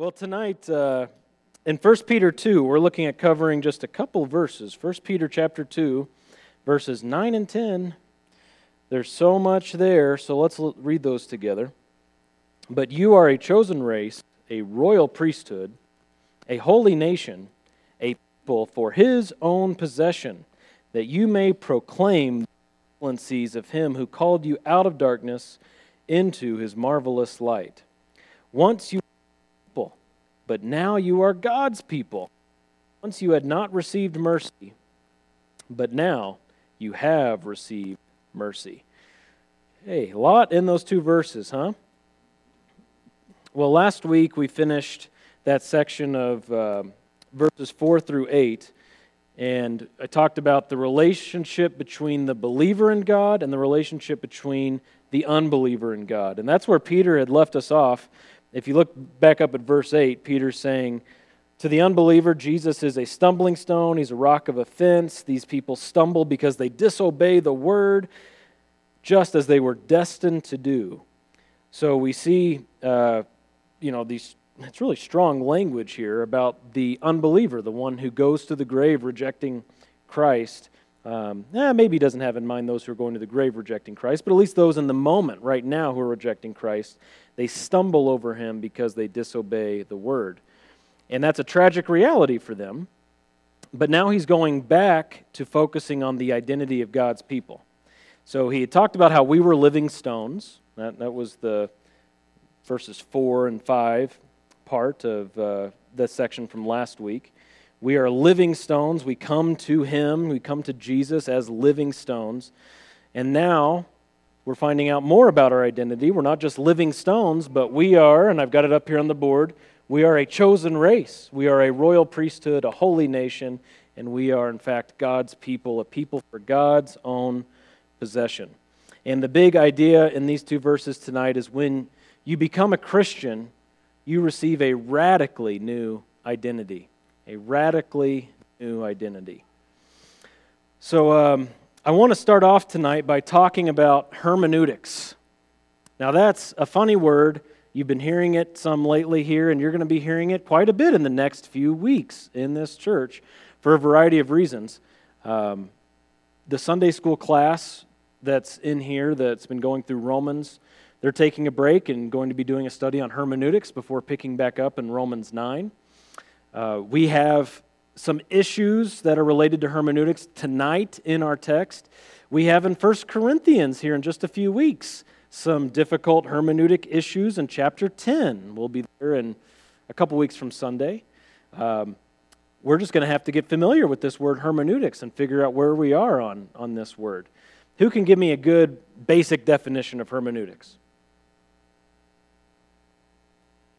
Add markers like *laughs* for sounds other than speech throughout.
Well, tonight uh, in 1 Peter 2, we're looking at covering just a couple verses. 1 Peter chapter 2, verses 9 and 10. There's so much there, so let's l- read those together. But you are a chosen race, a royal priesthood, a holy nation, a people for his own possession, that you may proclaim the excellencies of him who called you out of darkness into his marvelous light. Once you but now you are God's people. Once you had not received mercy, but now you have received mercy. Hey, a lot in those two verses, huh? Well, last week we finished that section of uh, verses 4 through 8, and I talked about the relationship between the believer in God and the relationship between the unbeliever in God. And that's where Peter had left us off if you look back up at verse 8, Peter's saying, To the unbeliever, Jesus is a stumbling stone, he's a rock of offense. These people stumble because they disobey the word, just as they were destined to do. So we see, uh, you know, these. It's really strong language here about the unbeliever, the one who goes to the grave rejecting Christ. Um, eh, maybe he doesn't have in mind those who are going to the grave rejecting Christ, but at least those in the moment, right now, who are rejecting Christ. They stumble over him because they disobey the word. And that's a tragic reality for them. But now he's going back to focusing on the identity of God's people. So he talked about how we were living stones. That, that was the verses 4 and 5 part of uh, that section from last week. We are living stones. We come to him, we come to Jesus as living stones. And now we're finding out more about our identity. We're not just living stones, but we are, and I've got it up here on the board, we are a chosen race. We are a royal priesthood, a holy nation, and we are, in fact, God's people, a people for God's own possession. And the big idea in these two verses tonight is when you become a Christian, you receive a radically new identity. A radically new identity. So, um, I want to start off tonight by talking about hermeneutics. Now, that's a funny word. You've been hearing it some lately here, and you're going to be hearing it quite a bit in the next few weeks in this church for a variety of reasons. Um, the Sunday school class that's in here that's been going through Romans, they're taking a break and going to be doing a study on hermeneutics before picking back up in Romans 9. Uh, we have some issues that are related to hermeneutics tonight in our text. We have in 1 Corinthians here in just a few weeks some difficult hermeneutic issues in chapter 10. We'll be there in a couple weeks from Sunday. Um, we're just going to have to get familiar with this word hermeneutics and figure out where we are on, on this word. Who can give me a good basic definition of hermeneutics?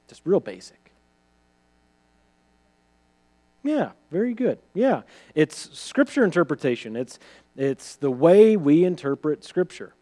Just real basic. Yeah, very good. Yeah, it's scripture interpretation. It's it's the way we interpret scripture.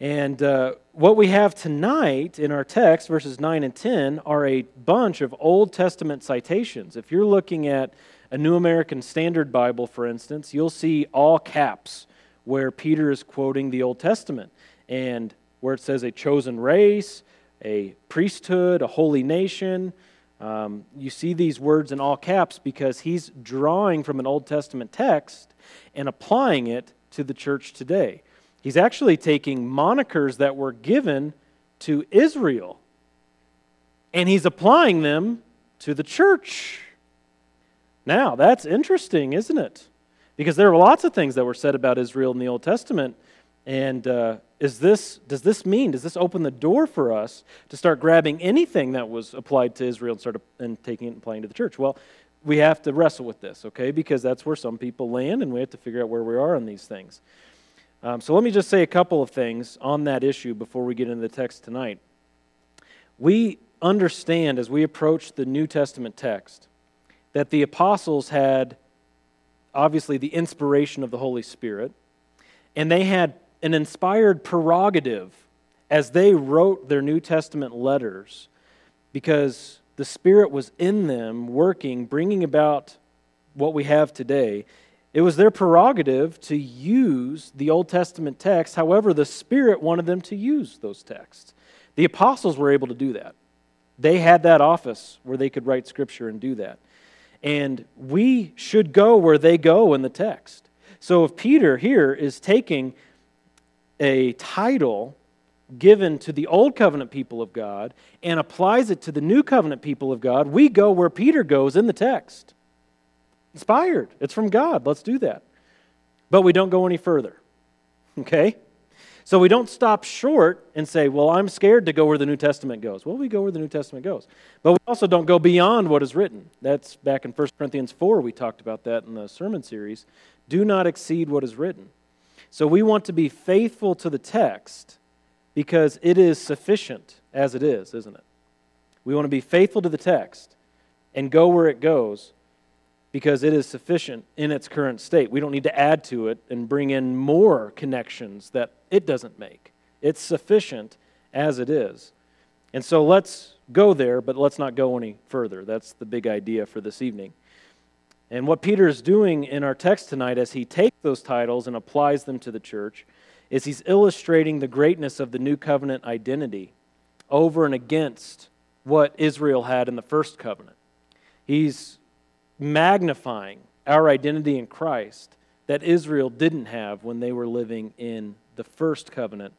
And uh, what we have tonight in our text, verses 9 and 10, are a bunch of Old Testament citations. If you're looking at a New American Standard Bible, for instance, you'll see all caps where Peter is quoting the Old Testament and where it says a chosen race, a priesthood, a holy nation, um, you see these words in all caps because he's drawing from an Old Testament text and applying it to the church today. He's actually taking monikers that were given to Israel and he's applying them to the church. Now, that's interesting, isn't it? Because there are lots of things that were said about Israel in the Old Testament and uh, is this, does this mean, does this open the door for us to start grabbing anything that was applied to Israel and start and taking it and applying to the church? Well, we have to wrestle with this, okay? Because that's where some people land, and we have to figure out where we are on these things. Um, so let me just say a couple of things on that issue before we get into the text tonight. We understand as we approach the New Testament text that the apostles had obviously the inspiration of the Holy Spirit, and they had an inspired prerogative as they wrote their New Testament letters because the Spirit was in them working, bringing about what we have today. It was their prerogative to use the Old Testament text, however, the Spirit wanted them to use those texts. The apostles were able to do that. They had that office where they could write scripture and do that. And we should go where they go in the text. So if Peter here is taking a title given to the old covenant people of God and applies it to the new covenant people of God, we go where Peter goes in the text. Inspired. It's from God. Let's do that. But we don't go any further. Okay? So we don't stop short and say, well, I'm scared to go where the New Testament goes. Well, we go where the New Testament goes. But we also don't go beyond what is written. That's back in 1 Corinthians 4, we talked about that in the sermon series. Do not exceed what is written. So we want to be faithful to the text because it is sufficient as it is, isn't it? We want to be faithful to the text and go where it goes because it is sufficient in its current state. We don't need to add to it and bring in more connections that it doesn't make. It's sufficient as it is. And so let's go there, but let's not go any further. That's the big idea for this evening. And what Peter is doing in our text tonight as he takes those titles and applies them to the church is he's illustrating the greatness of the new covenant identity over and against what Israel had in the first covenant. He's magnifying our identity in Christ that Israel didn't have when they were living in the first covenant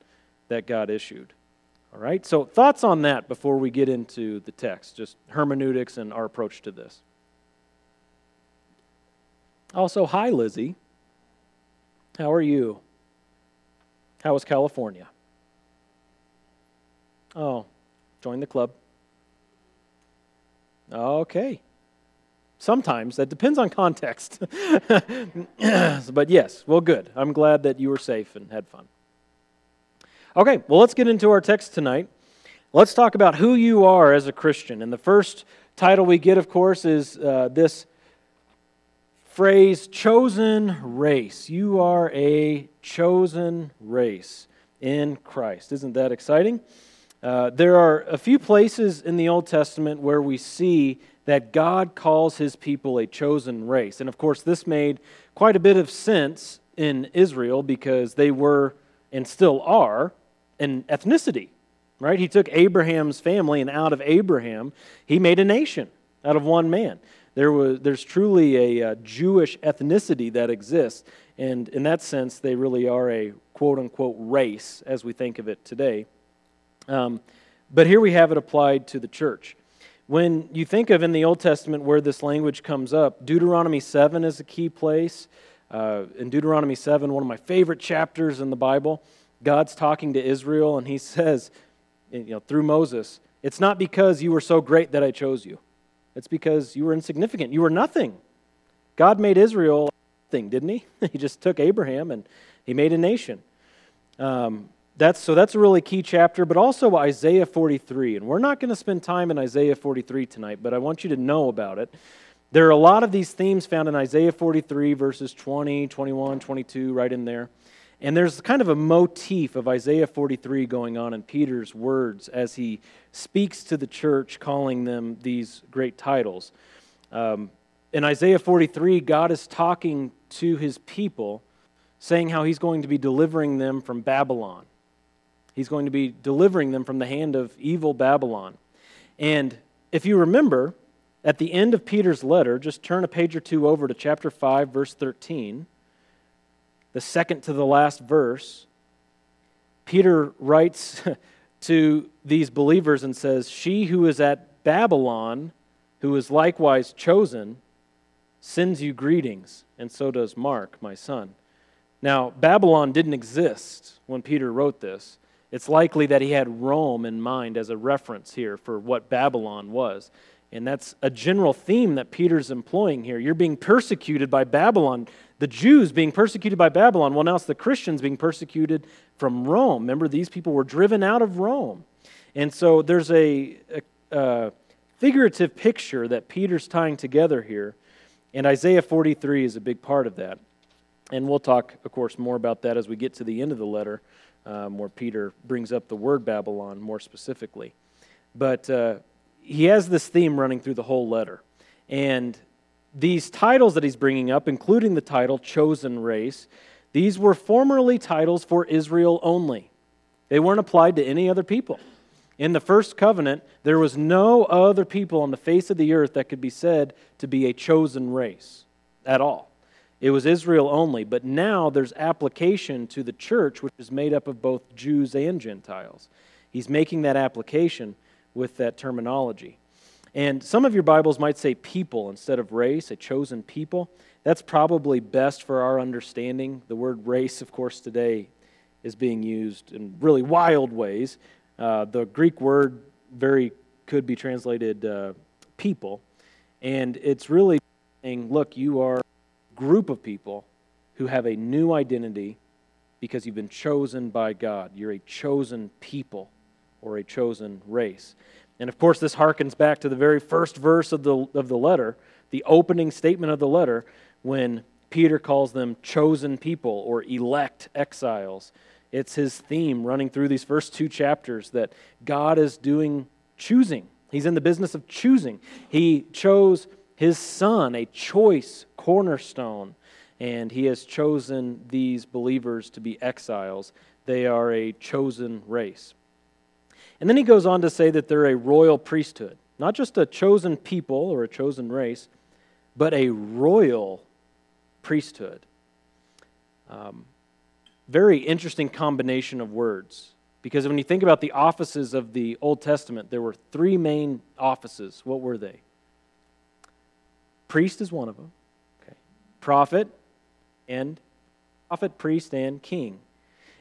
that God issued. All right, so thoughts on that before we get into the text, just hermeneutics and our approach to this. Also, hi, Lizzie. How are you? How was California? Oh, join the club. Okay. Sometimes that depends on context. *laughs* but yes, well, good. I'm glad that you were safe and had fun. Okay, well, let's get into our text tonight. Let's talk about who you are as a Christian. And the first title we get, of course, is uh, this phrase chosen race. You are a chosen race in Christ. Isn't that exciting? Uh, there are a few places in the Old Testament where we see that God calls his people a chosen race. And of course, this made quite a bit of sense in Israel because they were and still are an ethnicity, right? He took Abraham's family, and out of Abraham, he made a nation out of one man. There was, there's truly a, a uh, Jewish ethnicity that exists. And in that sense, they really are a quote unquote race as we think of it today. Um, but here we have it applied to the church. When you think of in the Old Testament where this language comes up, Deuteronomy 7 is a key place. Uh, in Deuteronomy 7, one of my favorite chapters in the Bible, God's talking to Israel, and he *laughs* says, you know, through Moses, It's not because you were so great that I chose you. It's because you were insignificant. You were nothing. God made Israel a thing, didn't he? *laughs* he just took Abraham and he made a nation. Um, that's, so that's a really key chapter, but also Isaiah 43. And we're not going to spend time in Isaiah 43 tonight, but I want you to know about it. There are a lot of these themes found in Isaiah 43, verses 20, 21, 22, right in there. And there's kind of a motif of Isaiah 43 going on in Peter's words as he speaks to the church, calling them these great titles. Um, in Isaiah 43, God is talking to his people, saying how he's going to be delivering them from Babylon. He's going to be delivering them from the hand of evil Babylon. And if you remember, at the end of Peter's letter, just turn a page or two over to chapter 5, verse 13, the second to the last verse. Peter writes *laughs* to these believers and says, She who is at Babylon, who is likewise chosen, sends you greetings, and so does Mark, my son. Now, Babylon didn't exist when Peter wrote this. It's likely that he had Rome in mind as a reference here for what Babylon was. And that's a general theme that Peter's employing here. You're being persecuted by Babylon. The Jews being persecuted by Babylon. Well, now it's the Christians being persecuted from Rome. Remember, these people were driven out of Rome. And so there's a, a, a figurative picture that Peter's tying together here and Isaiah 43 is a big part of that. And we'll talk, of course, more about that as we get to the end of the letter, um, where Peter brings up the word Babylon more specifically. But uh, he has this theme running through the whole letter. And these titles that he's bringing up, including the title Chosen Race, these were formerly titles for Israel only. They weren't applied to any other people. In the first covenant, there was no other people on the face of the earth that could be said to be a chosen race at all. It was Israel only. But now there's application to the church, which is made up of both Jews and Gentiles. He's making that application with that terminology. And some of your Bibles might say people instead of race, a chosen people. That's probably best for our understanding. The word race, of course, today is being used in really wild ways. Uh, the Greek word very could be translated uh, people, and it's really saying, look, you are a group of people who have a new identity because you've been chosen by God. You're a chosen people or a chosen race. And of course, this harkens back to the very first verse of the, of the letter, the opening statement of the letter, when Peter calls them chosen people or elect exiles. It's his theme running through these first two chapters that God is doing choosing. He's in the business of choosing. He chose his son, a choice cornerstone, and he has chosen these believers to be exiles. They are a chosen race. And then he goes on to say that they're a royal priesthood, not just a chosen people or a chosen race, but a royal priesthood. Um, very interesting combination of words. Because when you think about the offices of the Old Testament, there were three main offices. What were they? Priest is one of them. Okay. Prophet and prophet, priest, and king.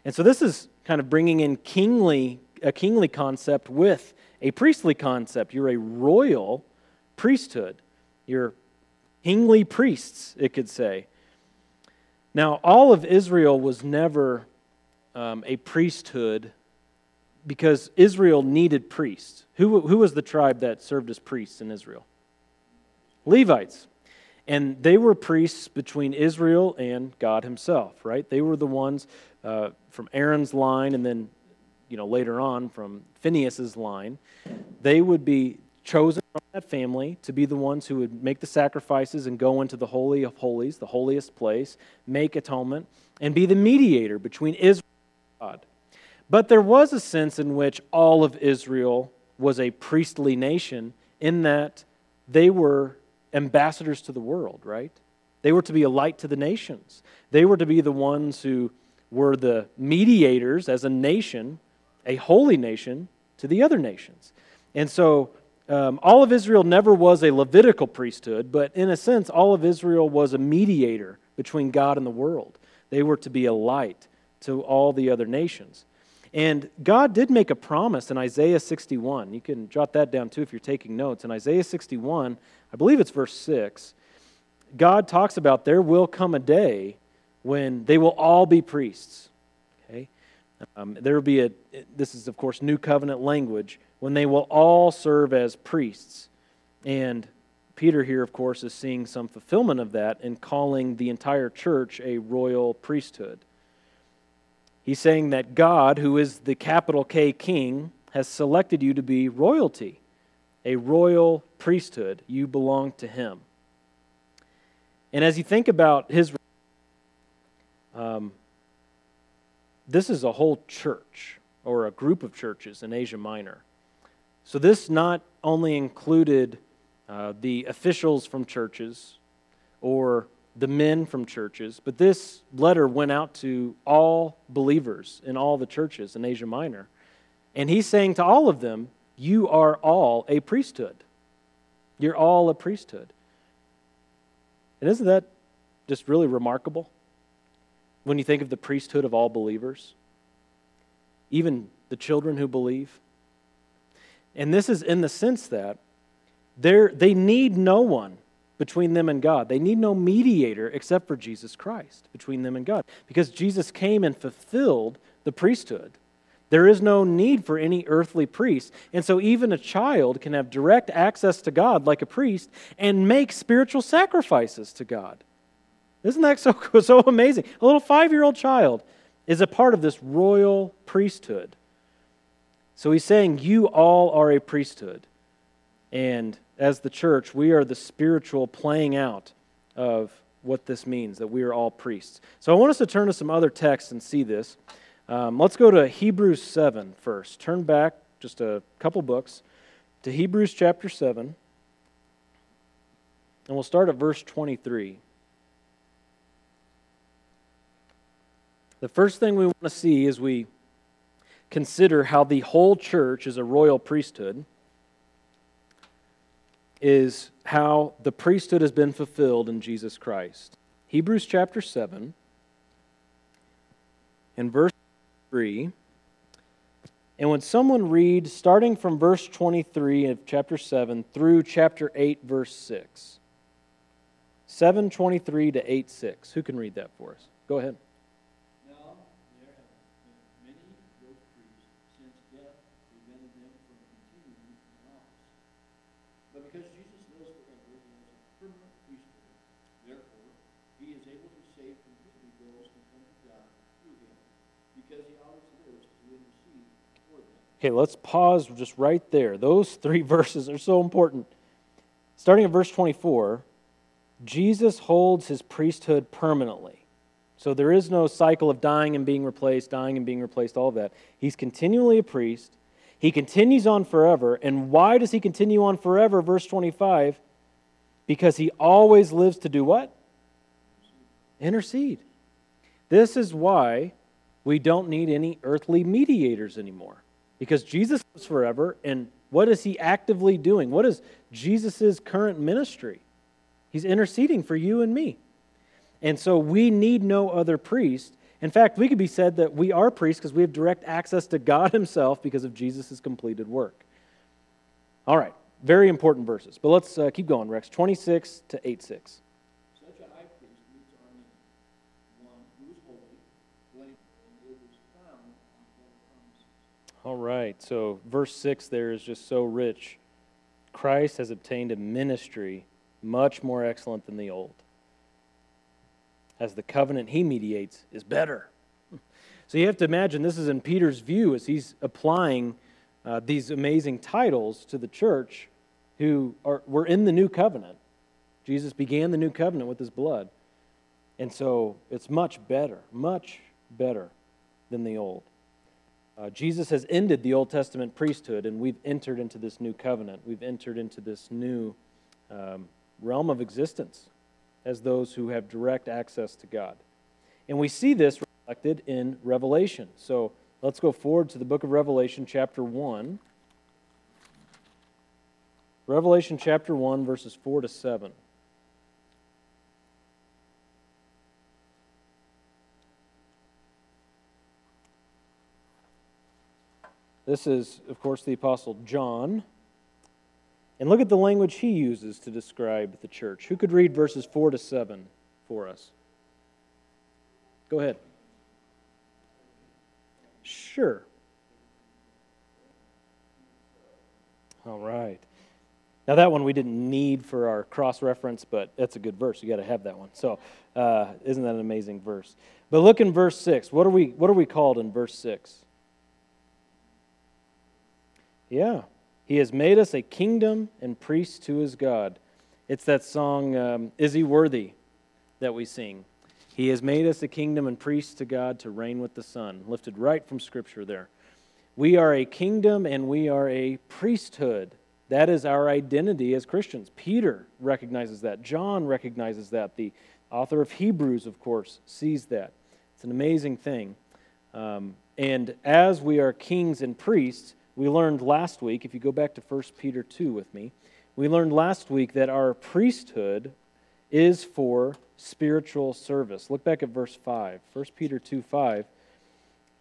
And so this is kind of bringing in kingly a kingly concept with a priestly concept. You're a royal priesthood. You're kingly priests, it could say. Now, all of Israel was never um, a priesthood because Israel needed priests. Who, who was the tribe that served as priests in Israel? Levites. And they were priests between Israel and God Himself, right? They were the ones uh, from Aaron's line and then, you know, later on from Phinehas's line. They would be chosen from that family to be the ones who would make the sacrifices and go into the Holy of Holies, the holiest place, make atonement, and be the mediator between Israel and God. But there was a sense in which all of Israel was a priestly nation in that they were ambassadors to the world, right? They were to be a light to the nations. They were to be the ones who were the mediators as a nation, a holy nation, to the other nations. And so um, all of Israel never was a Levitical priesthood, but in a sense, all of Israel was a mediator between God and the world. They were to be a light to all the other nations. And God did make a promise in Isaiah 61. You can jot that down too if you're taking notes. In Isaiah 61, I believe it's verse 6, God talks about there will come a day when they will all be priests. Um, there will be a, this is of course new covenant language, when they will all serve as priests. And Peter here, of course, is seeing some fulfillment of that in calling the entire church a royal priesthood. He's saying that God, who is the capital K king, has selected you to be royalty, a royal priesthood. You belong to him. And as you think about his, um, this is a whole church or a group of churches in Asia Minor. So this not only included uh, the officials from churches or the men from churches, but this letter went out to all believers in all the churches in Asia Minor. And he's saying to all of them, You are all a priesthood. You're all a priesthood. And isn't that just really remarkable when you think of the priesthood of all believers? Even the children who believe. And this is in the sense that they need no one between them and God. They need no mediator except for Jesus Christ between them and God. Because Jesus came and fulfilled the priesthood. There is no need for any earthly priest. And so even a child can have direct access to God like a priest and make spiritual sacrifices to God. Isn't that so, *laughs* so amazing? A little five year old child is a part of this royal priesthood. So he's saying, You all are a priesthood. And as the church, we are the spiritual playing out of what this means, that we are all priests. So I want us to turn to some other texts and see this. Um, let's go to Hebrews 7 first. Turn back just a couple books, to Hebrews chapter 7, and we'll start at verse 23. The first thing we want to see as we consider how the whole church is a royal priesthood is how the priesthood has been fulfilled in Jesus Christ. Hebrews chapter 7 and verse 3. And when someone reads, starting from verse 23 of chapter 7 through chapter 8, verse 6, 723 to 8 6, who can read that for us? Go ahead. Okay, let's pause just right there. Those *laughs* three verses are so important. Starting at verse 24, Jesus holds his priesthood permanently. So there is no cycle of dying and being replaced, dying and being replaced, all of that. He's continually a priest. He continues on forever. And why does he continue on forever? Verse 25 because he always lives to do what? Intercede. This is why we don't need any earthly mediators anymore because Jesus lives forever. And what is he actively doing? What is Jesus' current ministry? He's interceding for you and me. And so we need no other priest. In fact, we could be said that we are priests because we have direct access to God *laughs* Himself because of Jesus' completed work. All right, very important verses. But let's uh, keep going, Rex. 26 to 8 6. All right. So, verse 6 there is just so rich. Christ has obtained a ministry much more excellent than the old, as the covenant he mediates is better. *laughs* So, you have to imagine this is in Peter's view as he's applying uh, these amazing titles to the church who are, were in the new covenant. Jesus began the new covenant with his blood. And so, it's much better, much better than the old. Uh, Jesus has ended the Old Testament priesthood, and we've entered into this new covenant. We've entered into this new um, realm of existence as those who have direct access to God. And we see this reflected in Revelation. So let's go forward to the book of Revelation, chapter 1. Revelation chapter 1, verses 4 to 7. This is, of course, the Apostle John. And look at the language he uses to describe the church. Who could read verses 4 to 7 for us? Go ahead. Sure. All right. Now, that one we didn't need for our cross reference, but that's a good verse. You got to have that one. So, uh, isn't that an amazing verse? But look in verse 6. What are we, what are we called in verse 6? Yeah. He has made us a kingdom and priests to his God. It's that song, um, Is He Worthy, that we sing. He has made us a kingdom and priests to God to reign with the Son, lifted right from Scripture there. We are a kingdom and we are a priesthood. That is our identity as Christians. Peter recognizes that. John recognizes that. The author of Hebrews, of course, sees that. It's an amazing thing. Um, and as we are kings and priests, we learned last week, if you go back to 1 Peter 2 with me, we learned last week that our priesthood is for spiritual service. Look back at verse 5. 1 Peter 2 5.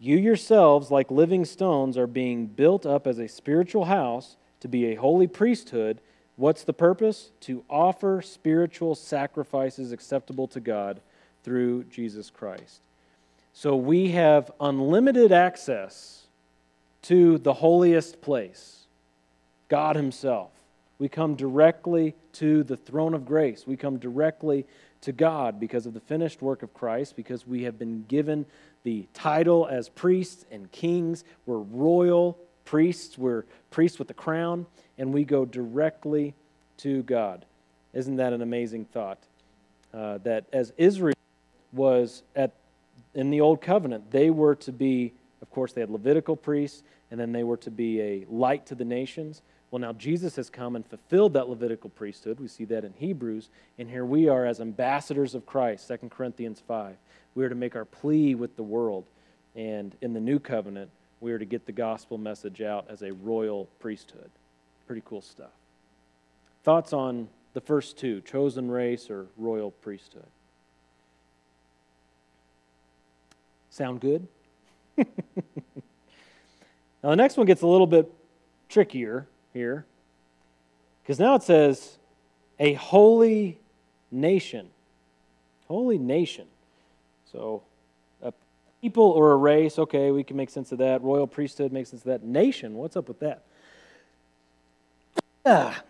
You yourselves, like living stones, are being built up as a spiritual house to be a holy priesthood. What's the purpose? To offer spiritual sacrifices acceptable to God through Jesus Christ. So we have unlimited access to the holiest place, God Himself. We come directly to the throne of grace. We come directly to God because of the finished work of Christ, because we have been given the title as priests and kings. We're royal priests, we're priests with the crown, and we go directly to God. Isn't that an amazing thought? Uh, that as Israel was at in the old covenant, they were to be Of course, they had Levitical priests, and then they were to be a light to the nations. Well, now Jesus has come and fulfilled that Levitical priesthood. We see that in Hebrews. And here we are as ambassadors of Christ, 2 Corinthians 5. We are to make our plea with the world. And in the new covenant, we are to get the gospel message out as a royal priesthood. Pretty cool stuff. Thoughts on the first two chosen race or royal priesthood? Sound good? *laughs* now, the next one gets a little bit trickier here because now it says a holy nation. Holy nation. So, a people or a race, okay, we can make sense of that. Royal priesthood makes sense of that. Nation, what's up with that? Ah,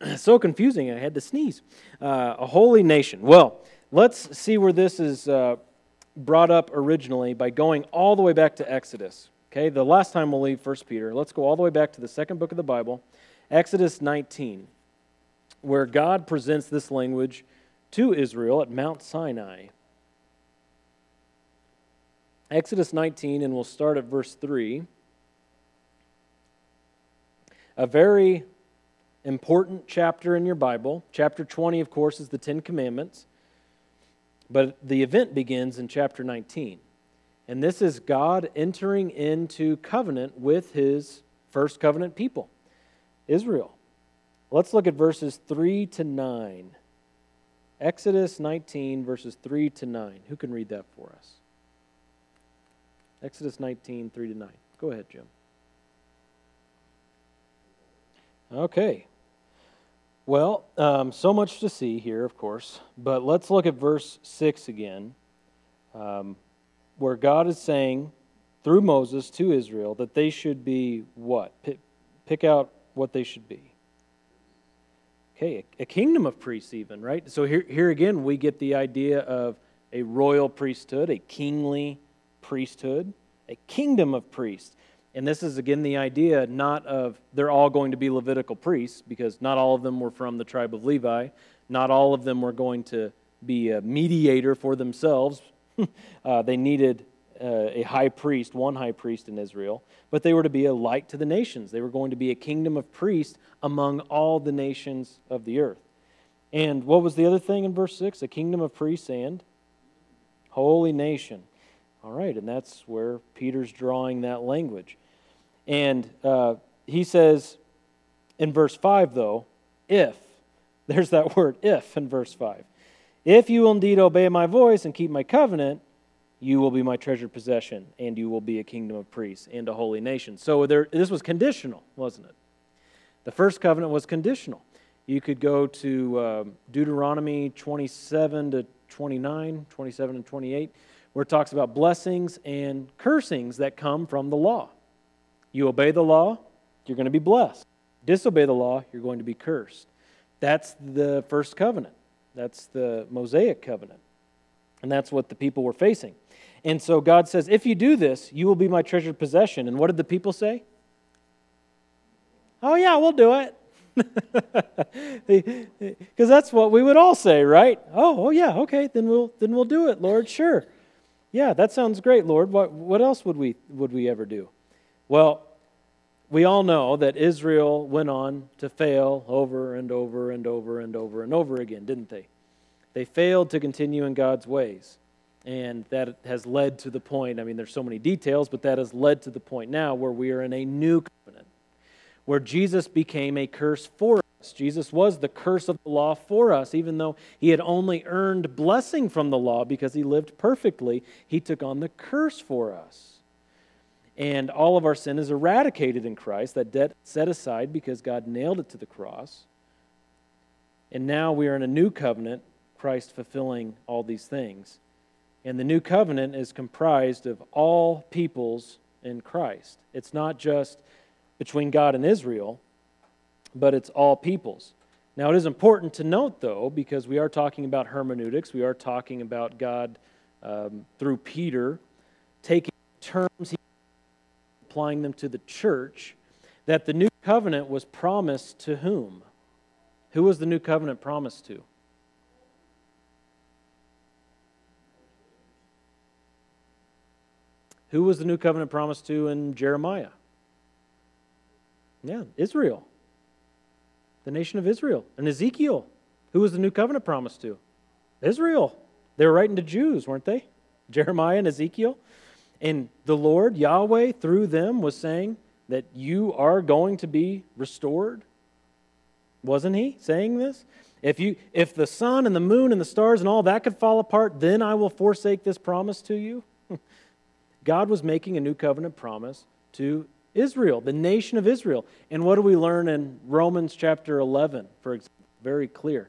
*clears throat* so confusing, I had to sneeze. Uh, a holy nation. Well, let's see where this is uh, brought up originally by going all the way back to Exodus. Okay, the last time we'll leave 1 Peter, let's go all the way back to the second book of the Bible, Exodus 19, where God presents this language to Israel at Mount Sinai. Exodus 19, and we'll start at verse 3. A very important chapter in your Bible. Chapter 20, of course, is the Ten Commandments. But the event begins in chapter 19. And this is God entering into covenant with his first covenant people, Israel. Let's look at verses 3 to 9. Exodus 19, verses 3 to 9. Who can read that for us? Exodus 19, 3 to 9. Go ahead, Jim. Okay. Well, um, so much to see here, of course, but let's look at verse 6 again, um, where God is saying through Moses to Israel that they should be what? Pick, out what they should be. Okay, a, a kingdom of priests, even, right? So here, here again, we get the idea of a royal priesthood, a kingly priesthood, a kingdom of priests. And this is again the idea not of they're all going to be Levitical priests, because not all of them were from the tribe of Levi. Not all of them were going to be a mediator for themselves. *laughs* uh, they needed uh, a high priest, one high priest in Israel, but they were to be a light to the nations. They were going to be a kingdom of priests among all the nations of the earth. And what was the other thing in verse 6? A kingdom of priests and holy nation. All right, and that's where Peter's drawing that language. And uh, he says in verse 5, though, if, *laughs* there's that word, if in verse 5. If you will indeed obey my voice and keep my covenant, you will be my treasured possession, and you will be a kingdom of priests and a holy nation. So there, this was conditional, wasn't it? The first covenant was conditional. You could go to uh, Deuteronomy 27 to 29, 27 and 28 where it talks about blessings and cursings that come from the law. You obey the law, you're going to be blessed. Disobey the law, you're going to be cursed. That's the first covenant. That's the Mosaic covenant. And that's what the people were facing. And so God says, If you do this, you will be my treasured possession. And what did the people say? Oh, yeah, we'll do it. *laughs* Because that's what we would all say, right? Oh, oh yeah, okay, then we'll then we'll do it, Lord, sure. Yeah, that sounds great, Lord. What, what else would we, would we ever do? Well, we all know that Israel went on to fail over and over and over and over and over again, didn't they? They failed to continue in God's ways. And that has led to the point, I mean, there's so many details, but that has led to the point now where we are in a new covenant, where Jesus became a curse for Jesus was the curse of the law for us, even though he had only earned blessing from the law because he lived perfectly. He took on the curse for us. And all of our sin is eradicated in Christ, that debt set aside because God nailed it to the cross. And now we are in a new covenant, Christ fulfilling all these things. And the new covenant is comprised of all peoples in Christ. It's not just between God and Israel but it's all peoples. Now, it is important to note, though, because we are talking about hermeneutics, we are talking about God um, through Peter taking terms, applying them to the church, that the new covenant was promised to whom? Who was the new covenant promised to? Who was the new covenant promised to in Jeremiah? Yeah, Israel. The nation of Israel. And Ezekiel. Who was the new covenant promised to? Israel. They were writing to Jews, weren't they? Jeremiah and Ezekiel. And the Lord, Yahweh, through them was saying that you are going to be restored. Wasn't he saying this? If, you, if the sun and the moon and the stars and all that could fall apart, then I will forsake this promise to you. *laughs* God was making a new covenant promise to Israel, the nation of Israel. And what do we learn in Romans chapter 11, for example? Very clear.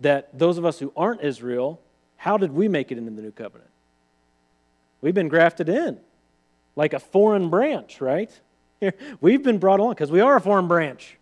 That those of us who aren't Israel, how did we make it into the new covenant? We've been grafted in like a foreign branch, right? *laughs* We've been brought along because we are a foreign branch.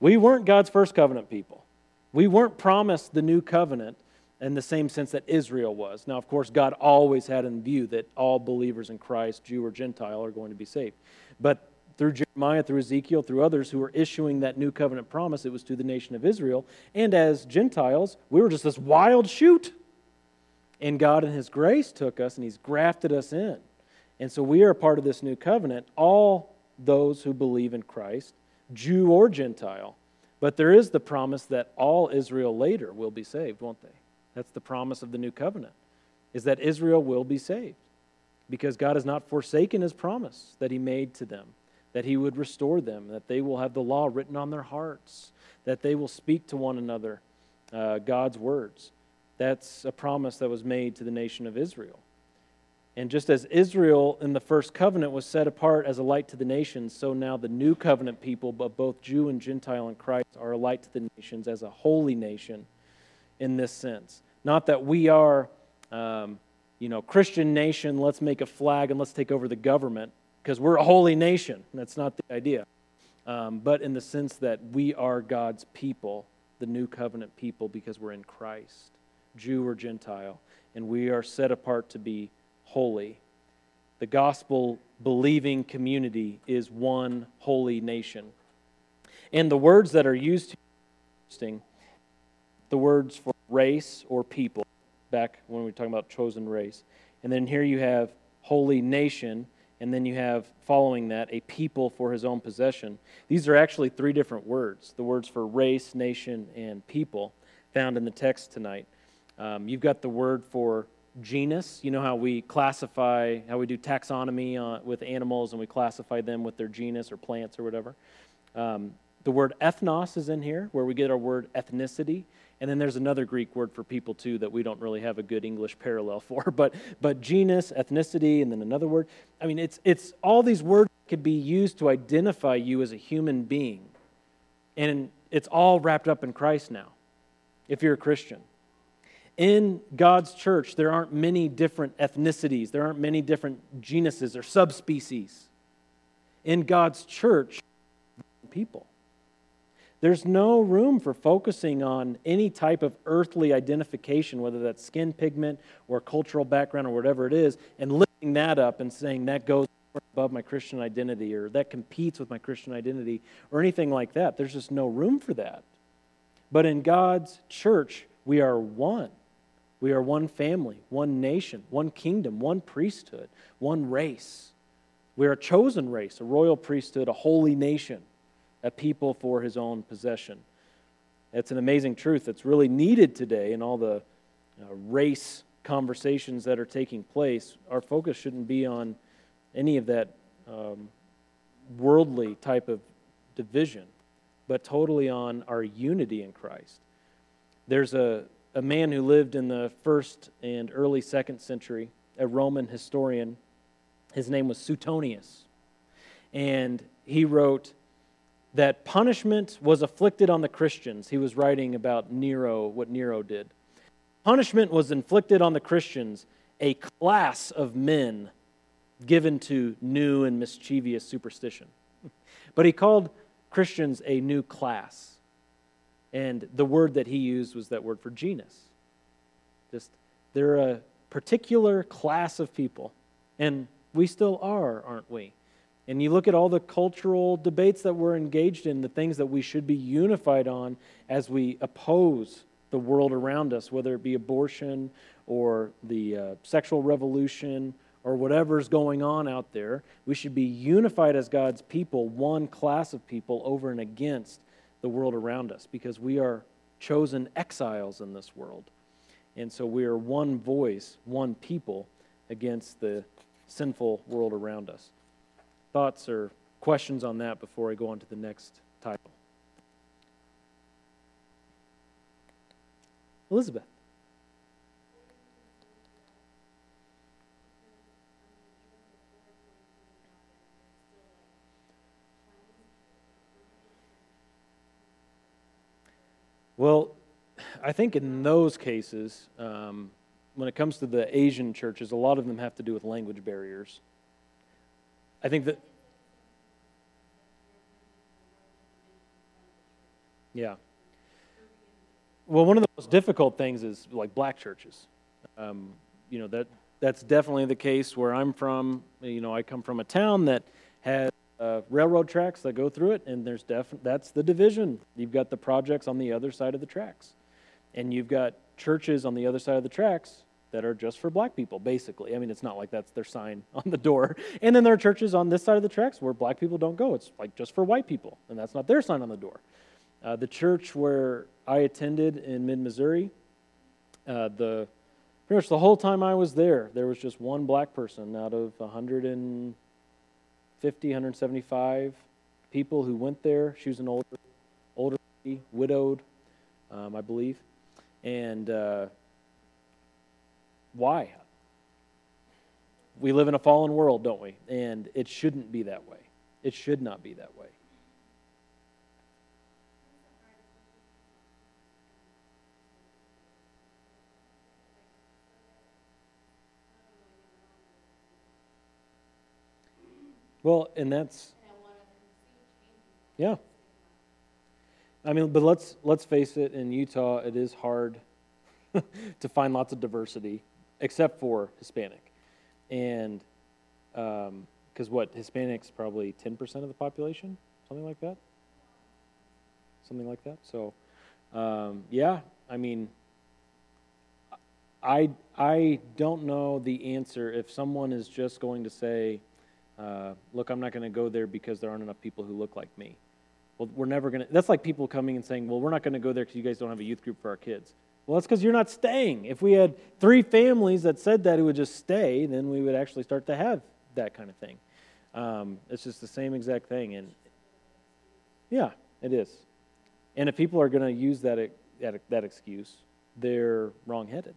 We weren't God's first covenant people. We weren't promised the new covenant in the same sense that Israel was. Now, of course, God always had in view that all believers in Christ, Jew or Gentile, are going to be saved. But through Jeremiah, through Ezekiel, through others who were issuing that new covenant promise, it was to the nation of Israel. And as Gentiles, we were just this wild shoot. And God, in His grace, took us and He's grafted us in. And so we are a part of this new covenant, all those who believe in Christ, Jew or Gentile. But there is the promise that all Israel later will be saved, won't they? That's the promise of the new covenant, is that Israel will be saved because God has not forsaken his promise that he made to them, that he would restore them, that they will have the law written on their hearts, that they will speak to one another uh, God's words. That's a promise that was made to the nation of Israel. And just as Israel in the first covenant was set apart as a light to the nations, so now the new covenant people, but both Jew and Gentile in Christ, are a light to the nations as a holy nation in this sense. Not that we are, um, you know, Christian nation, let's make a flag and let's take over the government, because we're a holy nation. That's not the idea. Um, but in the sense that we are God's people, the new covenant people, because we're in Christ, Jew or Gentile, and we are set apart to be holy. The gospel believing community is one holy nation. And the words that are used interesting, the words for race or people, back when we were talking about chosen race. And then here you have holy nation, and then you have following that a people for his own possession. These are actually three different words the words for race, nation, and people found in the text tonight. Um, you've got the word for genus. You know how we classify, how we do taxonomy uh, with animals and we classify them with their genus or plants or whatever. Um, the word ethnos is in here, where we get our word ethnicity. And then there's another Greek word for people too that we don't really have a good English parallel *laughs* for. But but genus, ethnicity, and then another word. I mean, it's it's all these words could be used to identify you as a human being, and it's all wrapped up in Christ now. If you're a Christian, in God's church, there aren't many different ethnicities, there aren't many different genuses or subspecies. In God's church, people. There's no room for focusing on any type of earthly identification, whether that's skin pigment or cultural background or whatever it is, and lifting that up and saying that goes above my Christian identity or that competes with my Christian identity or anything like that. There's just no room for that. But in God's church, we are one. We are one family, one nation, one kingdom, one priesthood, one race. We are a chosen race, a royal priesthood, a holy nation, a people for his own possession. That's an amazing truth that's really needed today in all the uh, race conversations that are taking place. Our focus shouldn't be on any of that um, worldly type of division, but totally on our unity in Christ. There's a, a man who lived in the first and early second century, a Roman historian. His name was Suetonius. And he wrote that punishment was afflicted on the Christians. He was writing about Nero, what Nero did. Punishment was inflicted on the Christians, a class of men given to new and mischievous superstition. *laughs* But he called Christians a new class. And the word that he used was that word for genus. Just, they're a particular class of people. And we still are, aren't we? And you look at all the cultural debates that we're engaged in, the things that we should be unified on as we oppose the world around us, whether it be abortion or the uh, sexual revolution or whatever's going on out there. We should be unified as God's people, one class of people over and against the world around us because we are chosen exiles in this world. And so we are one voice, one people against the sinful world around us. Thoughts or questions on that before I go on to the next title? Elizabeth. Well, I think in those cases, um, when it comes to the Asian churches, a lot of them have to do with language barriers. I think that. Yeah. Well, one of the most difficult things is like black churches. Um, you know that that's definitely the case where I'm from. You know, I come from a town that has uh, railroad tracks that go through it, and there's def- that's the division. You've got the projects on the other side of the tracks, and you've got churches on the other side of the tracks that are just for black people, basically. I mean, it's not like that's their sign *laughs* on the door. And then there are churches on this side of the tracks where black people don't go. It's like just for white people, and that's not their sign on the door. Uh, the church where I attended in mid Missouri, uh, the pretty much the whole time I was there, there was just one black person out of 150, 175 people who went there. She was an older, older lady, widowed, um, I believe. And uh, why? We live in a fallen world, don't we? And it shouldn't be that way. It should not be that way. Well, and that's yeah. I mean, but let's let's face it. In Utah, it is hard *laughs* to find lots of diversity, except for Hispanic, and because um, what Hispanics probably ten percent of the population, something like that, something like that. So, um, yeah, I mean, I I don't know the answer if someone is just going to say uh, look, I'm not going to go there because there aren't enough people who look like me. Well, we're never going to. That's like people coming and saying, well, we're not going to go there because you guys don't have a youth group for our kids. Well, that's because you're not staying. If we had three families that said that it would just stay, then we would actually start to have that kind of thing. Um, it's just the same exact thing. And yeah, it is. And if people are going to use that, that, that excuse, they're wrongheaded.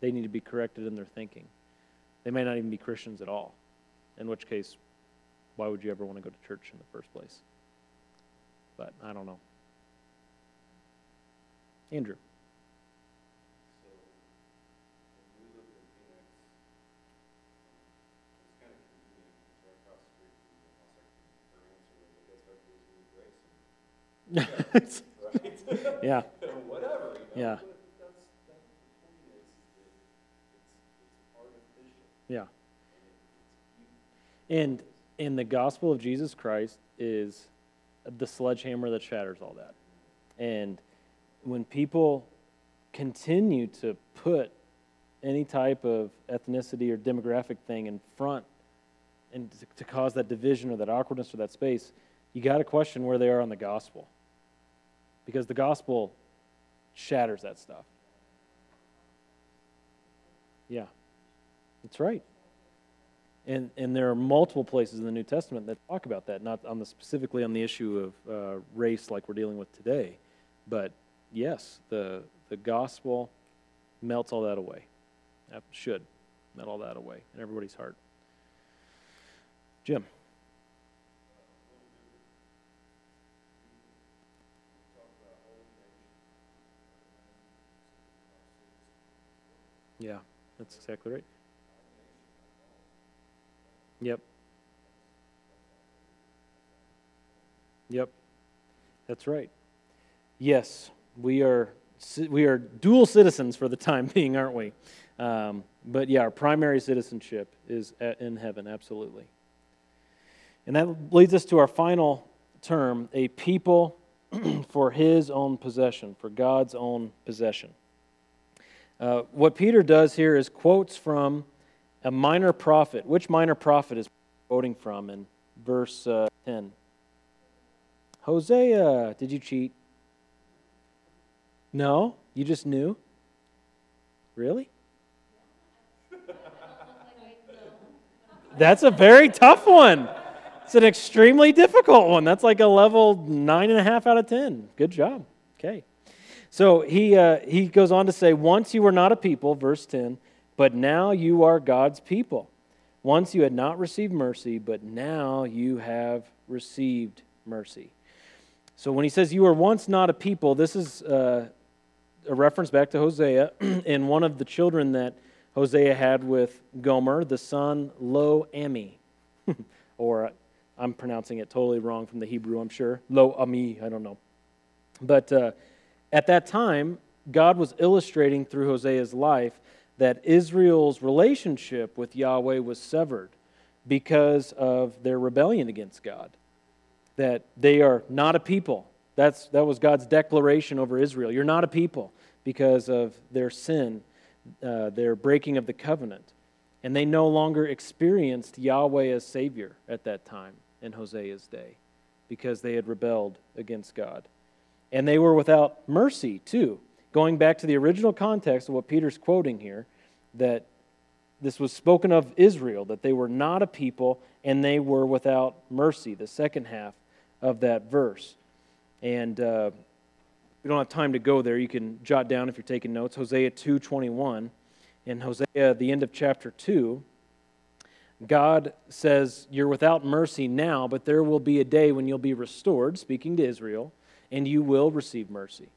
They need to be corrected in their thinking. They may not even be Christians at all in which case, why would you ever want to go to church in the first place? But I don't know. Andrew. *laughs* yeah. Whatever. Yeah. Yeah. And and the gospel of Jesus Christ is the sledgehammer that shatters all that. And when people continue to put any type of ethnicity or demographic thing in front and to cause that division or that awkwardness or that space, you got to question where they are on the gospel. Because the gospel shatters that stuff. Yeah, that's right. And, and there are multiple places in the New Testament that talk about that, not on the, specifically on the issue of uh, race like we're dealing with today. But yes, the, the gospel melts all that away. That should melt all that away in everybody's heart. Jim. Yeah, that's exactly right. Yep. Yep. That's right. Yes, we are we are dual citizens for the time *laughs* being, aren't we? Um, but yeah, our primary citizenship is in heaven, absolutely. And that leads us to our final term a people *clears throat* for his own possession, for God's own possession. Uh, what Peter does here is quotes from a minor prophet. Which minor prophet is quoting from in verse uh, 10? Hosea. Did you cheat? No? You just knew? Really? That's a very tough one. It's an extremely difficult one. That's like a level nine and a half out of ten. Good job. Okay. So he, uh, he goes on to say, Once you were not a people, verse 10, but now you are God's people. Once you had not received mercy, but now you have received mercy. So when he says you were once not a people, this is uh, a reference back to Hosea *clears throat* and one of the children that Hosea had with Gomer, the son Lo Ami. *laughs* or I'm pronouncing it totally wrong from the Hebrew, I'm sure. Lo Ami, I don't know. But uh, at that time, God was illustrating through Hosea's life that Israel's relationship with Yahweh was severed because of their rebellion against God. That they are not a people. That's, that was God's declaration over Israel. You're not a people because of their sin, uh, their breaking of the covenant. And they no longer experienced Yahweh as Savior at that time in Hosea's day because they had rebelled against God. And they were without mercy, too. Going back to the original context of what Peter's quoting here, that this was spoken of Israel, that they were not a people and they were without mercy, the second half of that verse. And uh, we don't have time to go there. You can jot down if you're taking notes. Hosea 2.21. In Hosea, the end of chapter 2, God says, You're without mercy now, but there will be a day when you'll be restored, speaking to Israel, and you will receive mercy.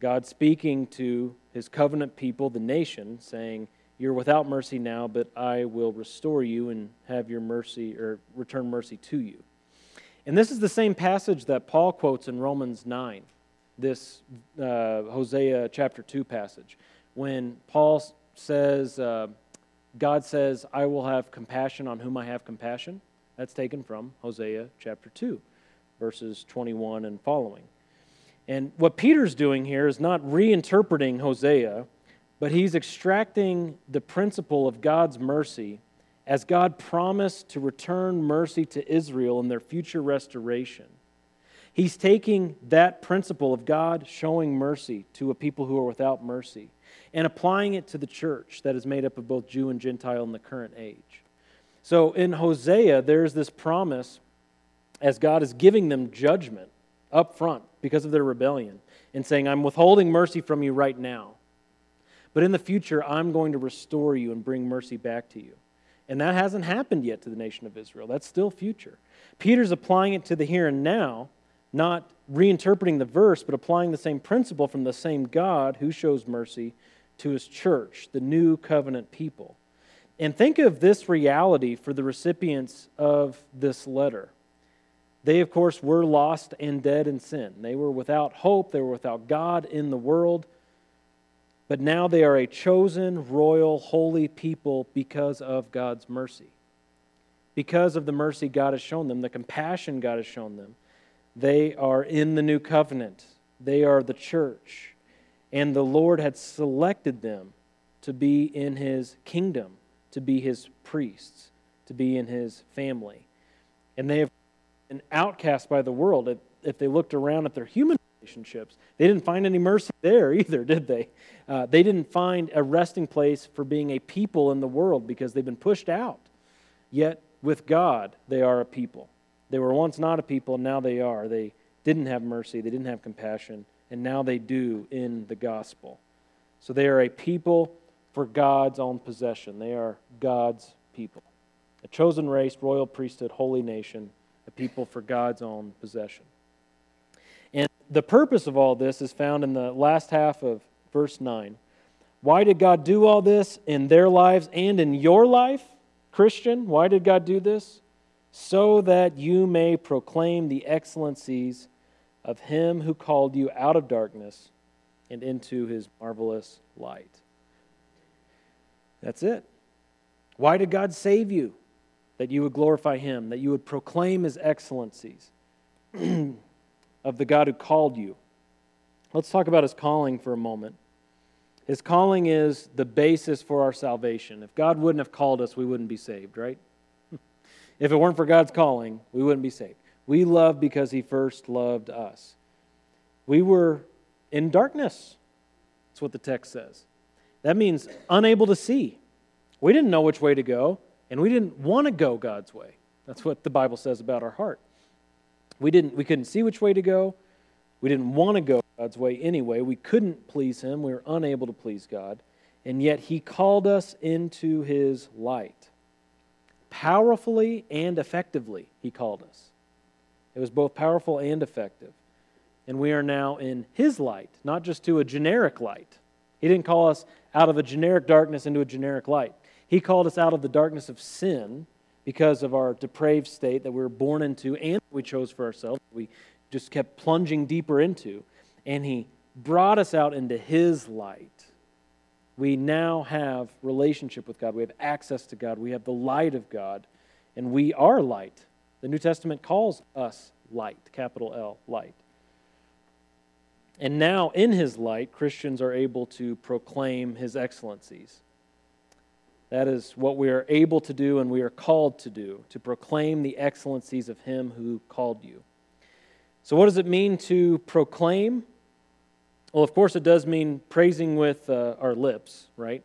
God speaking to his covenant people, the nation, saying, You're without mercy now, but I will restore you and have your mercy or return mercy to you. And this is the same passage that Paul quotes in Romans 9, this uh, Hosea chapter 2 passage, when Paul says, uh, God says, I will have compassion on whom I have compassion. That's taken from Hosea chapter 2, verses 21 and following. And what Peter's doing here is not reinterpreting Hosea, but he's extracting the principle of God's mercy as God promised to return mercy to Israel in their future restoration. He's taking that principle of God showing mercy to a people who are without mercy and applying it to the church that is made up of both Jew and Gentile in the current age. So in Hosea, there's this promise as God is giving them judgment up front because of their rebellion and saying, I'm withholding mercy from you right now. But in the future, I'm going to restore you and bring mercy back to you. And that hasn't happened yet to the nation of Israel. That's still future. Peter's applying it to the here and now, not reinterpreting the verse, but applying the same principle from the same God who shows mercy to his church, the new covenant people. And think of this reality for the recipients of this letter. They, of course, were lost and dead in sin. They were without hope, they were without God in the world. But now they are a chosen, royal, holy people because of God's mercy. Because of the mercy God has shown them, the compassion God has shown them, they are in the new covenant. They are the church. And the Lord had selected them to be in his kingdom, to be his priests, to be in his family. And they have been outcast by the world. If, if they looked around at their human relationships, they didn't find any mercy *laughs* there either, did they? Uh, they didn't find a resting place for being a people in the world because they've been pushed out. Yet, with God, they are a people. They were once not a people, and now they are. They didn't have mercy, they didn't have compassion, and now they do in the gospel. So they are a people for God's own possession. They are God's people. A chosen race, royal priesthood, holy nation, a people for God's own possession. And the purpose of all this is found in the last half of verse 9. Why did God do all this in their lives and in your life, Christian? Why did God do this? So that you may proclaim the excellencies of Him who called you out of darkness and into His marvelous light. That's it. Why did God save you? That you would glorify Him, that you would proclaim His excellencies *clears throat* of the God who called you. Let's talk about His calling for a moment. His calling is the basis for our salvation. If God wouldn't have called us, we wouldn't be saved, right? *laughs* if it weren't for God's calling, we wouldn't be saved. We love because He first loved us. We were in darkness. That's what the text says. That means unable to see. We didn't know which way to go, and we didn't want to go God's way. That's what the Bible says about our heart. We didn't we couldn't see which way to go. We didn't want to go God's way anyway. We couldn't please him. We were unable to please God. And yet he called us into his light. Powerfully and effectively, he called us. It was both powerful and effective. And we are now in his light, not just to a generic light. He didn't call us out of a generic darkness into a generic light. He called us out of the darkness of sin because of our depraved state that we were born into and we chose for ourselves. We just kept plunging deeper into. And He brought us out into His light. We now have relationship with God. We have access to God. We have the light of God. And we are light. The New Testament calls us light, capital L, light. And now, in His light, Christians are able to proclaim His excellencies. That is what we are able to do and we are called to do, to proclaim the excellencies of Him who called you. So, what does it mean to proclaim? Well, of course, it does mean praising with uh, our lips, right?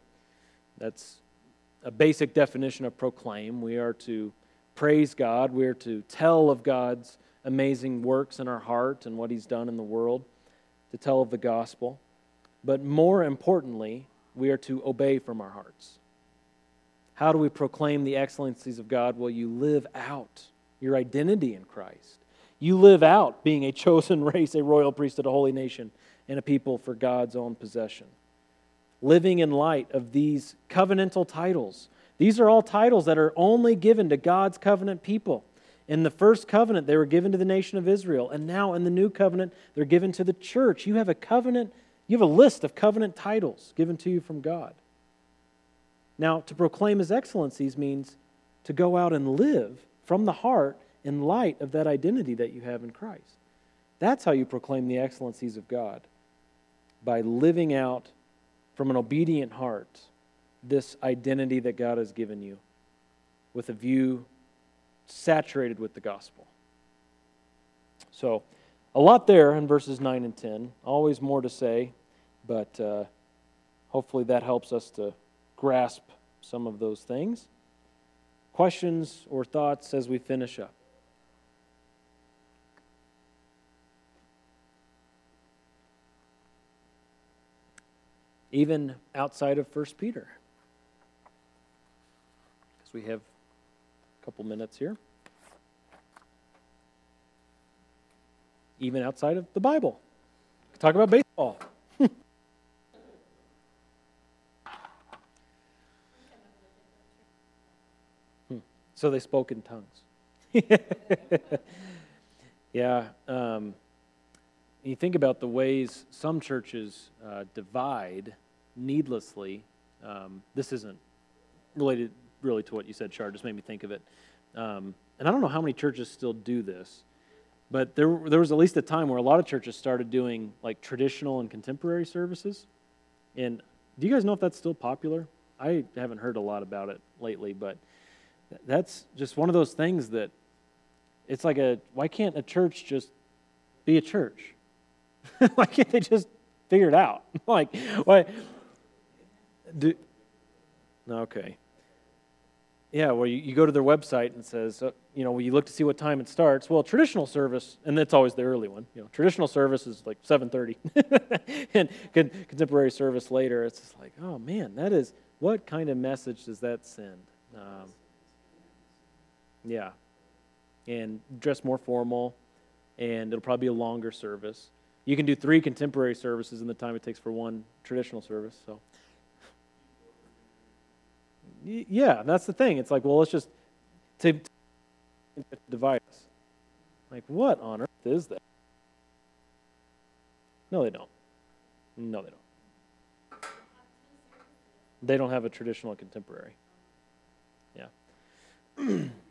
That's a basic definition of proclaim. We are to praise God, we are to tell of God's amazing works in our heart and what He's done in the world, to tell of the gospel. But more importantly, we are to obey from our hearts. How do we proclaim the excellencies of God? Well, you live out your identity in Christ. You live out being a *laughs* chosen race, a royal priesthood, a holy nation, and a people for God's own possession. Living in light of these covenantal titles. These are all titles that are only given to God's covenant people. In the first covenant, they were given to the nation of Israel. And now in the new covenant, they're given to the church. You have a covenant, you have a list of covenant titles given to you from God. Now, to proclaim his excellencies means to go out and live from the heart in light of that identity that you have in Christ. That's how you proclaim the excellencies of God by living out from an obedient heart this identity that God has given you with a view saturated with the gospel. So, a lot there in verses 9 and 10. Always more to say, but uh, hopefully that helps us to grasp some of those things. Questions or thoughts as we finish up? Even outside of 1 Peter. Because we have a couple minutes here. Even outside of the Bible. Talk about baseball. So they spoke in tongues. *laughs* yeah. Um, you think about the ways some churches uh, divide needlessly. Um, this isn't related really to what you said, Char. Just made me think of it. Um, and I don't know how many churches still do this, but there there was at least a time where a lot of churches started doing like traditional and contemporary services. And do you guys know if that's still popular? I haven't heard a lot about it lately, but that's just one of those things that it's like a why can't a church just be a church? *laughs* why can't they just figure it out? *laughs* like why do okay. Yeah, well, you, you go to their website and it says, uh, you know, when you look to see what time it starts. Well, traditional service, and that's always the early one. You know, traditional service is like 7:30, *laughs* and con- contemporary service later. It's just like, oh man, that is what kind of message does that send? Um, yeah. And dress more formal, and it'll probably be a longer service. You can do three contemporary services in the time it takes for one traditional service. So, yeah, that's the thing. It's like, well, let's just to, to divide us. Like, what on earth is that? No, they don't. No, they don't. They don't have a traditional contemporary. Yeah. *clears throat*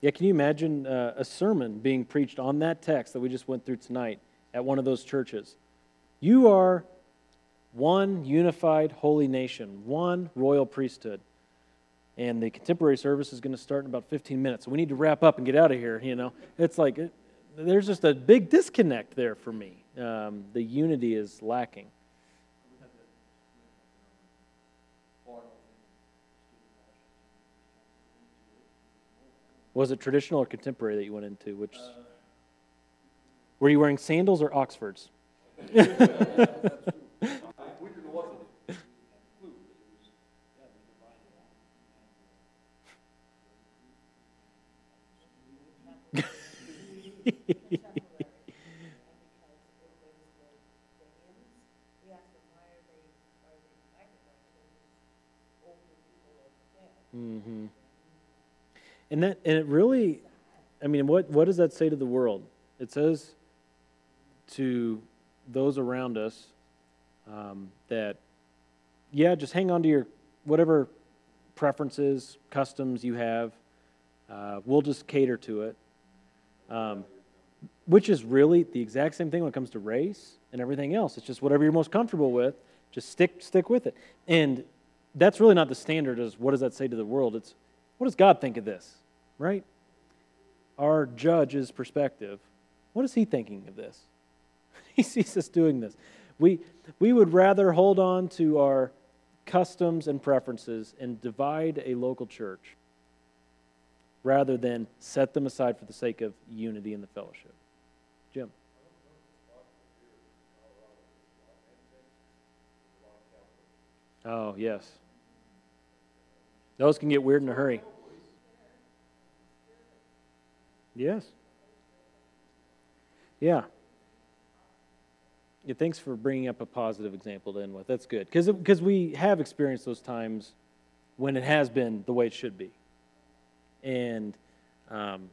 Yeah, can you imagine uh, a sermon being preached on that text that we just went through tonight at one of those churches? You are one unified holy nation, one royal priesthood. And the contemporary service is going to start in about 15 minutes. So we need to wrap up and get out of here, you know. It's like it, there's just a big disconnect there for me. Um, the unity is lacking. Was it traditional or contemporary that you went into? Which were you wearing sandals or Oxfords? *laughs* And that and it really I mean what what does that say to the world? It says to those around us um, that yeah, just hang on to your whatever preferences, customs you have. Uh, we'll just cater to it. Um, which is really the exact same thing when it comes to race and everything else. It's just whatever you're most comfortable with, just stick stick with it. And that's really not the standard as what does that say to the world? It's what does God think of this, right? Our judge's perspective. What is he thinking of this? *laughs* he sees us doing this. We, we would rather hold on to our customs and preferences and divide a local church rather than set them aside for the sake of unity in the fellowship. Jim. Oh, yes. Those can get weird in a hurry. Yes. Yeah. Yeah, thanks for bringing up a positive example to end with. That's good. Because we have experienced those times when it has been the way it should be. And um,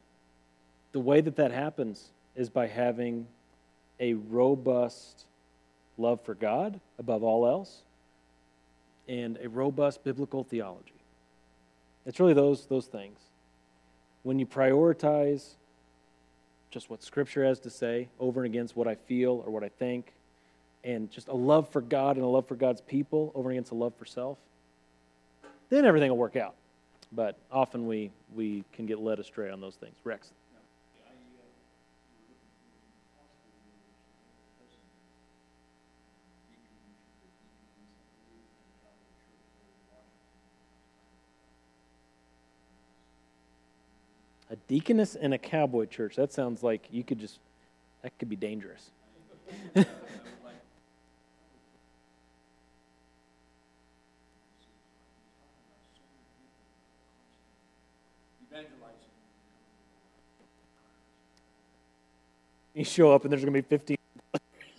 the way that that happens is by having a robust love for God above all else and a robust biblical theology. It's really those, those things. When you prioritize just what Scripture has to say over and against what I feel or what I think, and just a love for God and a love for God's people over and against a love for self, then everything will work out. But often we, we can get led astray on those things. Rex. A deaconess in a cowboy church. That sounds like you could just, that could be dangerous. *laughs* You show up and there's going to be 15.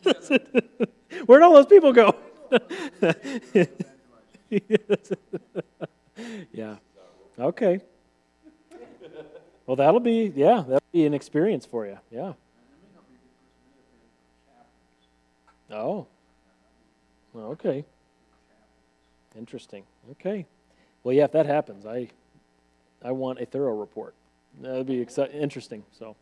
*laughs* Where'd all those people go? *laughs* yeah. Okay. Well, that'll be, yeah, that'll be an experience for you. Yeah. Oh. Okay. Interesting. Okay. Well, yeah, if that happens, I, I want a thorough report. That'd be exci- interesting. So,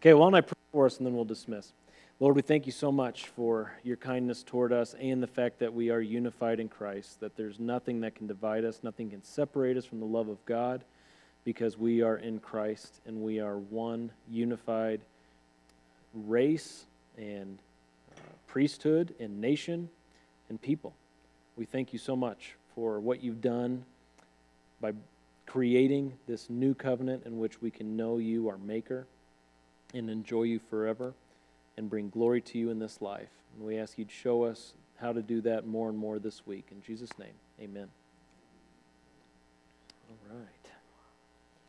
okay. Well, I pray for us, and then we'll dismiss. Lord, we thank you so much for your kindness toward us and the fact that we are unified in Christ, that there's nothing that can divide us, nothing can separate us from the love of God because we are in Christ and we are one unified race and uh, priesthood and nation and people. We thank you so much for what you've done by creating this new covenant in which we can know you, our Maker, and enjoy you forever and bring glory to you in this life. And we ask you to show us how to do that more and more this week. In Jesus' name, amen. All right.